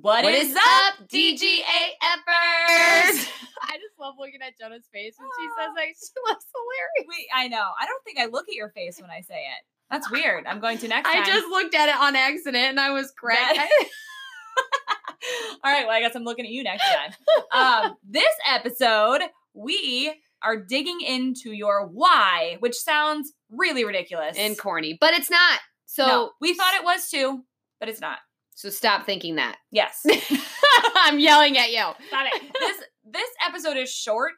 what is, up, DGA I just love looking at Jenna's face when she says like She looks hilarious. Wait, I know. I don't think I look at your face when I say it. That's weird. I'm going to next time. I just looked at it on accident and I was. That- All right, well, I guess I'm looking at you next time. Um, this episode, we are digging into your why, which sounds really ridiculous. and corny, but it's not. So no, we thought it was too, but it's not. So stop thinking that. Yes. I'm yelling at you. Got it. This this episode is short,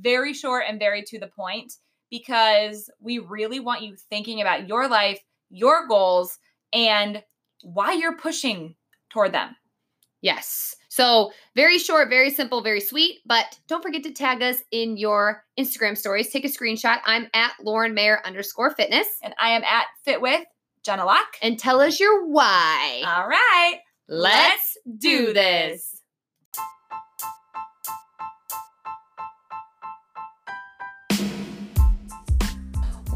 very short and very to the point because we really want you thinking about your life, your goals, and why you're pushing toward them. Yes. So very short, very simple, very sweet. But don't forget to tag us in your Instagram stories. Take a screenshot. I'm at Lauren Mayer underscore fitness And I am at Fit with Jenna Locke. and tell us your why. All right. Let's do this.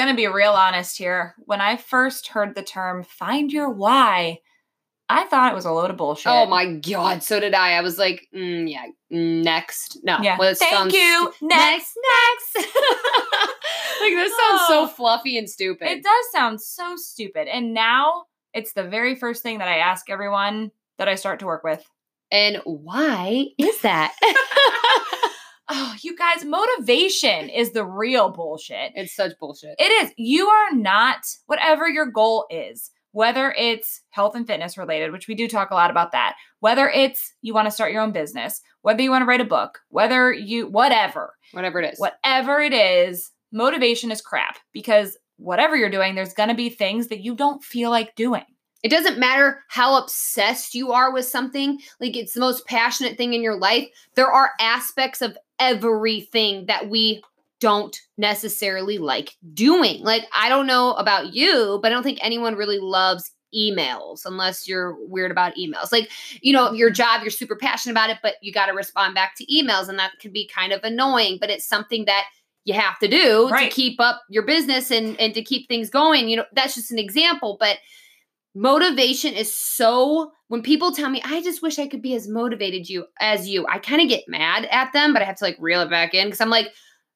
Gonna be real honest here. When I first heard the term find your why, I thought it was a load of bullshit. Oh my god, so did I. I was like, mm, yeah, next. No, Yeah. well, Thank sounds- you. Next, next. like this sounds so Oh. fluffy and stupid. It does sound so stupid. And now it's the very first thing that I ask everyone that I start to work with. and why is that? Oh, you guys, motivation is the real bullshit. it's such bullshit. It is. You are not, whatever your goal is, whether it's health and fitness related, which we do talk a lot about that, whether it's you want to start your own business, whether you want to write a book, whether you, whatever, Whatever it is. whatever it is, motivation is crap because whatever you're doing, there's going to be things that you don't feel like doing. It doesn't matter how obsessed you are with something, like it's the most passionate thing in your life. There are aspects of everything that we don't necessarily like doing. Like, I don't know about you, but I don't think anyone really loves emails unless you're weird about emails. Like, you know, your job, you're super passionate about it, but you got to respond back to emails, and that can be kind of annoying, but it's something that you have to do Right. to keep up your business and and to keep things going. You know, that's just an example, but motivation is so when people tell me i just wish i could be as motivated you as you i kind of get mad at them but i have to like reel it back in because i'm like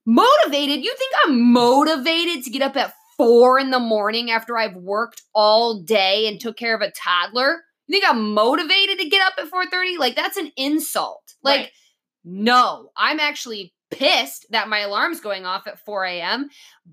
motivated? You think i'm motivated to get up at four in the morning after i've worked all day and took care of a toddler? You think i'm motivated to get up at 4.30 like that's an insult. Like Right. no i'm actually pissed that my alarm's going off at 4 a.m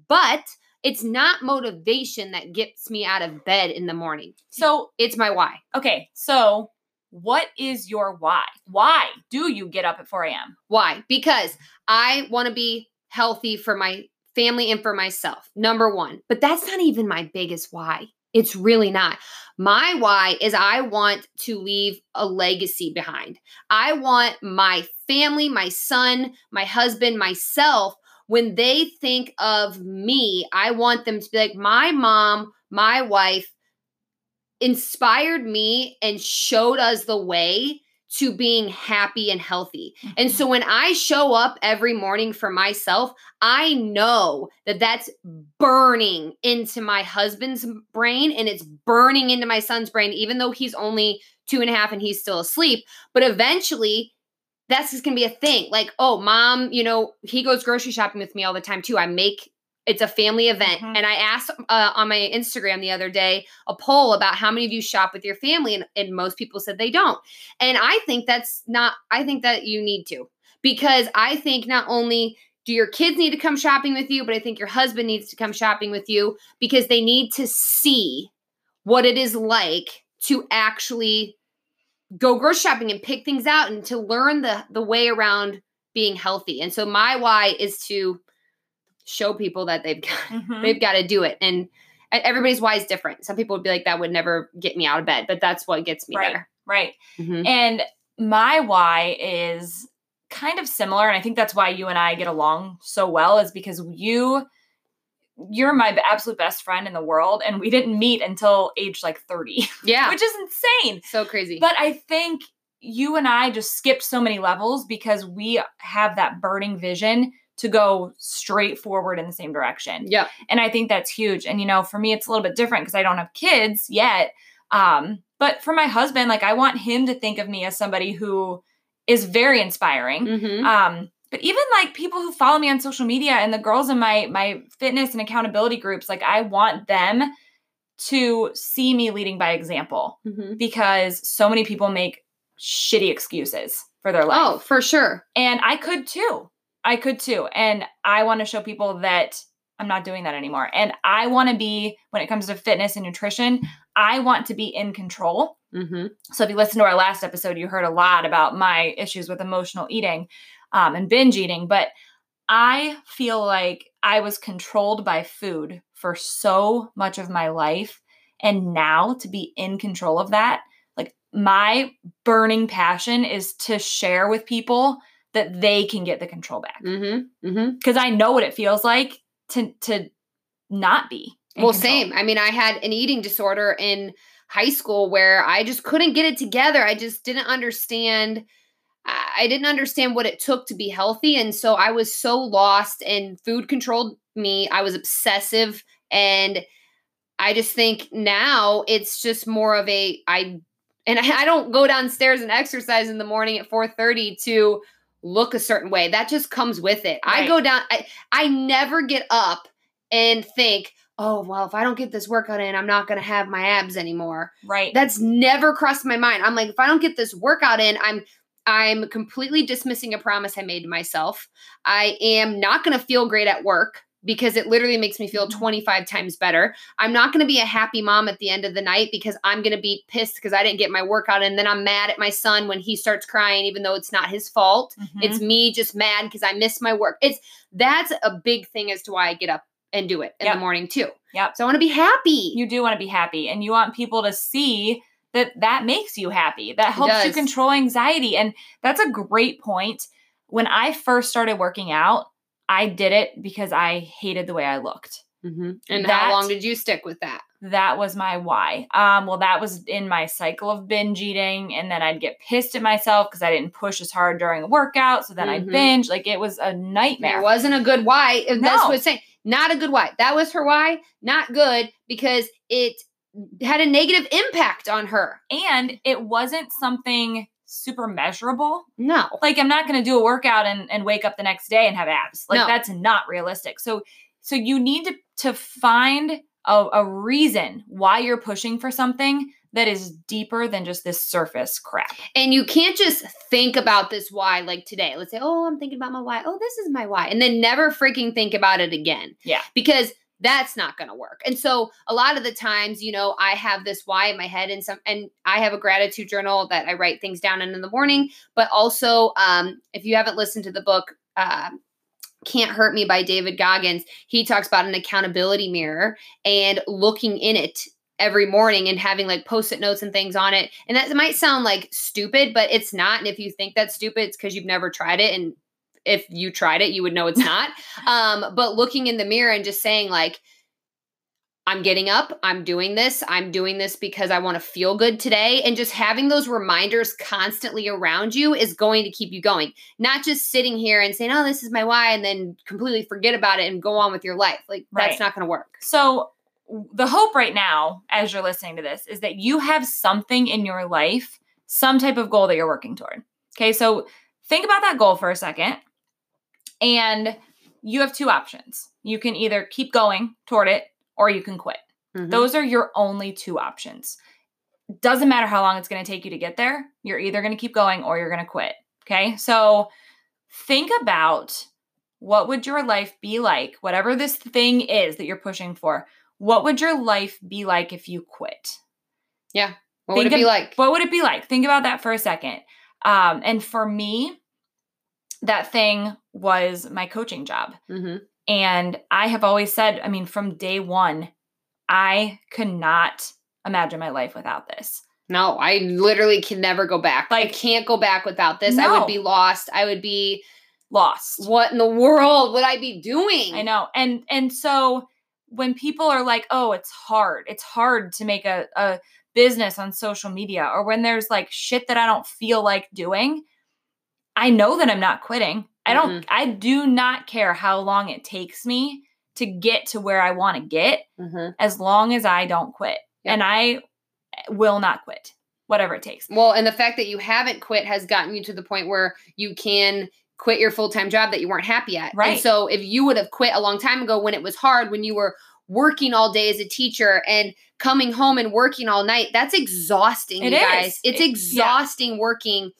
but it's not motivation that gets me out of bed in the morning. So, It's my why. okay, so what is your why? Why do you get up at 4 a.m.? Why? Because I want to be healthy for my family and for myself. Number one. But that's not even my biggest why. It's really not. My why is I want to leave a legacy behind. I want my family, my son, my husband, myself, when they think of me, I want them to be like, my mom, my wife inspired me and showed us the way to being happy and healthy. And so mm-hmm. when I show up every morning for myself, I know that that's burning into my husband's brain and it's burning into my son's brain, even though he's only two and a half and he's still asleep. But eventually, that's just gonna be a thing. Like, oh, mom, you know, he goes grocery shopping with me all the time too. I make it's a family event. Mhm. And I asked uh, on my Instagram the other day a poll about how many of you shop with your family, and, and most people said they don't. And I think that's not, I think that you need to because I think not only do your kids need to come shopping with you, but I think your husband needs to come shopping with you because they need to see what it is like to actually go grocery shopping and pick things out and to learn the the way around being healthy. And so my why is to show people that they've got Mhm. they've got to do it. And everybody's why is different. Some people would be like that would never get me out of bed, but that's what gets me Right. there. Right. Mhm. And my why is kind of similar. And I think that's why you and I get along so well, is because you you're my absolute best friend in the world. And we didn't meet until age like 30, Yeah. which is insane. so crazy. But I think you and I just skipped so many levels because we have that burning vision to go straight forward in the same direction. yeah And I think that's huge. And you know, for me it's a little bit different because I don't have kids yet. Um, but for my husband, like I want him to think of me as somebody who is very inspiring. Mhm. Um, but even like people who follow me on social media and the girls in my my fitness and accountability groups, like I want them to see me leading by example Mhm. because so many people make shitty excuses for their life. Oh, for sure. And I could too. I could too. And I want to show people that I'm not doing that anymore. And I want to be, when it comes to fitness and nutrition, I want to be in control. hmm So if you listen to our last episode, you heard a lot about my issues with emotional eating um, and binge eating. But I feel like I was controlled by food for so much of my life. And now to be in control of that, like my burning passion is to share with people that they can get the control back. hmm hmm Because I know what it feels like to to not be. Well, control. same. I mean, I had an eating disorder in high school where I just couldn't get it together. I just didn't understand. I didn't understand what it took to be healthy. And so I was so lost, and food controlled me. I was obsessive. And I just think now it's just more of a, I, and I, I don't go downstairs and exercise in the morning at 4.30 to look a certain way. That just comes with it. I go down, I, I never get up and think, oh, well, if I don't get this workout in, I'm not going to have my abs anymore. right? That's never crossed my mind. I'm like, if I don't get this workout in, I'm I'm completely dismissing a promise I made to myself. I am not going to feel great at work because it literally makes me feel Mhm. 25 times better. I'm not going to be a happy mom at the end of the night because I'm going to be pissed because I didn't get my workout. And then I'm mad at my son when he starts crying, even though it's not his fault. Mhm. It's me just mad because I missed my work. It's that's a big thing as to why I get up and do it in Yep. the morning too. Yep. So I want to be happy. you do want to be happy and you want people to see that that makes you happy that helps you control anxiety and that's a great point when i first started working out i did it because i hated the way i looked Mhm. And That- how long did you stick with that? that was my why um well that was in my cycle of binge eating and then i'd get pissed at myself because i didn't push as hard during a workout so then Mhm. i'd binge like it was a nightmare It wasn't a good why. and That's No. what it's saying. Not a good why. That was her why. Not good because it had a negative impact on her. and it wasn't something super measurable No. like i'm not going to do a workout and, and wake up the next day and have abs like No. that's not realistic so so you need to to find a, a reason why you're pushing for something that is deeper than just this surface crap And you can't just think about this why like today. Let's say, oh, I'm thinking about my why. Oh, this is my why. And then never freaking think about it again. Yeah. Because that's not going to work. And so a lot of the times, you know, I have this why in my head and some and I have a gratitude journal that I write things down in in the morning, but also um if you haven't listened to the book um can't Hurt Me by David Goggins. He talks about an accountability mirror and looking in it every morning and having like post-it notes and things on it. And that might sound like stupid, but it's not. And if you think that's stupid, it's because you've never tried it. And if you tried it, you would know it's not. um, but looking in the mirror and just saying like, I'm getting up, I'm doing this, I'm doing this because I want to feel good today. And just having those reminders constantly around you is going to keep you going. Not just sitting here and saying, oh, this is my why, and then completely forget about it and go on with your life. Like, Right. that's not going to work. so the hope right now as you're listening to this is that you have something in your life some type of goal that you're working toward okay so think about that goal for a second and you have two options. You can either keep going toward it or you can quit. Mhm. Those are your only two options. Doesn't matter how long it's going to take you to get there. You're either going to keep going or you're going to quit. Okay? So think about what would your life be like whatever this thing is that you're pushing for. What would your life be like if you quit? Yeah. What would it think be of- like? What would it be like? Think about that for a second. Um, and for me, that thing was my coaching job. hmm And I have always said, I mean, from day one, I could not imagine my life without this. No, I literally can never go back. I can't go back without this. I would be lost. I would be Lost. what in the world would I be doing? I know. And and so when people are like, oh, it's hard, it's hard to make a, a business on social media, or when there's like shit that I don't feel like doing, I know that I'm not quitting. I don't I do not care how long it takes me to get to where I want to get Mhm. as long as I don't quit. Yep. And I will not quit, whatever it takes. Well, and the fact that you haven't quit has gotten you to the point where you can quit your full time job that you weren't happy at. Right. And so if you would have quit a long time ago when it was hard, when you were working all day as a teacher and coming home and working all night, that's exhausting, It you is. guys. It's It- yeah. exhausting working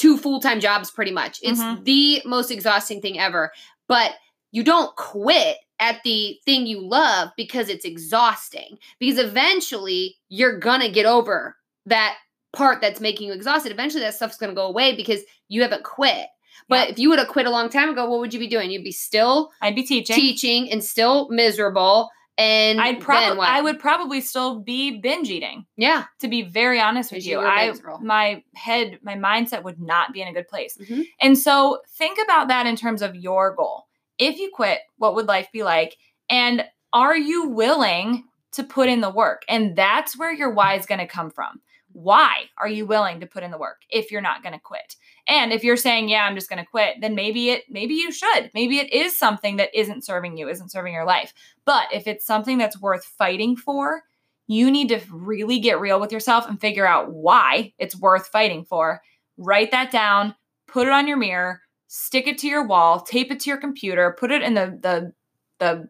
two full time jobs pretty much. It's Mhm. the most exhausting thing ever. But you don't quit at the thing you love because it's exhausting. Because eventually you're gonna get over that part that's making you exhausted. Eventually that stuff's gonna go away because you haven't quit. But Yeah. if you would have quit a long time ago, what would you be doing? You'd be still I'd be teaching. teaching and still miserable. And I'd probably? I would probably still be binge eating. yeah. to be very honest with you, you I my head, my mindset would not be in a good place. Mhm. And so think about that in terms of your goal. If you quit, what would life be like? And are you willing to put in the work? And that's where your why is going to come from. Why are you willing to put in the work if you're not going to quit? And if you're saying, "Yeah, I'm just going to quit," then maybe it maybe you should. Maybe it is something that isn't serving you, isn't serving your life. But if it's something that's worth fighting for, you need to really get real with yourself and figure out why it's worth fighting for. Write that down, put it on your mirror, stick it to your wall, tape it to your computer, put it in the the the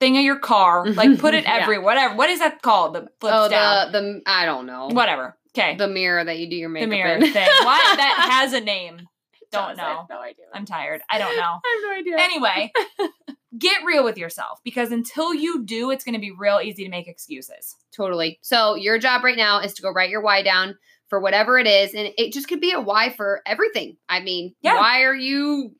thing of your car, like put it Yeah. every whatever. What is that called? The flips Oh, down. the the I don't know. whatever. Okay. The mirror that you do your makeup. The mirror in. thing. Why that has a name. Don't Does, I have know. no idea. I'm tired. I don't know. I have no idea. Anyway, get real with yourself because until you do, it's going to be real easy to make excuses. Totally. So your job right now is to go write your why down for whatever it is, and it just could be a why for everything. I mean, Yeah. why are you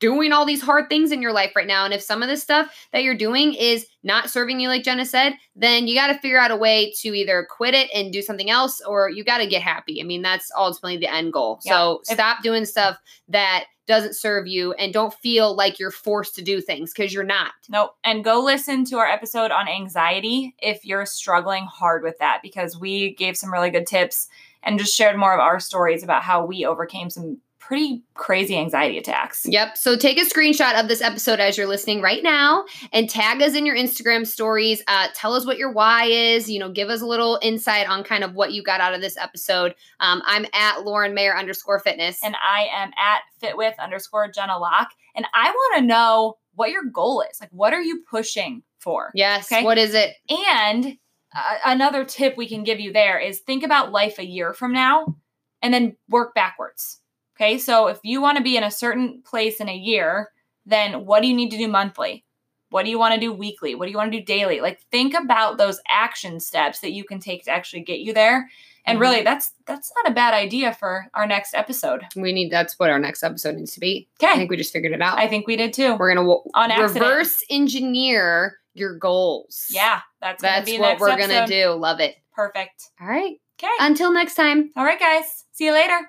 doing all these hard things in your life right now? And if some of the stuff that you're doing is not serving you, like Jenna said, then you got to figure out a way to either quit it and do something else, or you got to get happy. I mean, that's ultimately the end goal. So If- stop doing stuff that doesn't serve you, and don't feel like you're forced to do things because you're not. Nope. And go listen to our episode on anxiety if you're struggling hard with that, because we gave some really good tips and just shared more of our stories about how we overcame some pretty crazy anxiety attacks. Yep. So take a screenshot of this episode as you're listening right now and tag us in your Instagram stories. Uh, tell us what your why is. You know, give us a little insight on kind of what you got out of this episode. Um, I'm at Lauren Mayer underscore fitness. And I am at fitwith underscore Jenna Locke. And I want to know what your goal is. Like, what are you pushing for? yes. Okay. What is it? And uh, another tip we can give you there is think about life a year from now and then work backwards. Okay. So if you want to be in a certain place in a year, then what do you need to do monthly? What do you want to do weekly? What do you want to do daily? Like think about those action steps that you can take to actually get you there. And Mhm. really that's that's not a bad idea for our next episode. We need, that's what our next episode needs to be. Okay. I think we just figured it out. I think we did too. We're going to On accident. reverse engineer your goals. Yeah, that's That's what we're going to do. Love it. Perfect. All right. Okay. Until next time. All right, guys. See you later.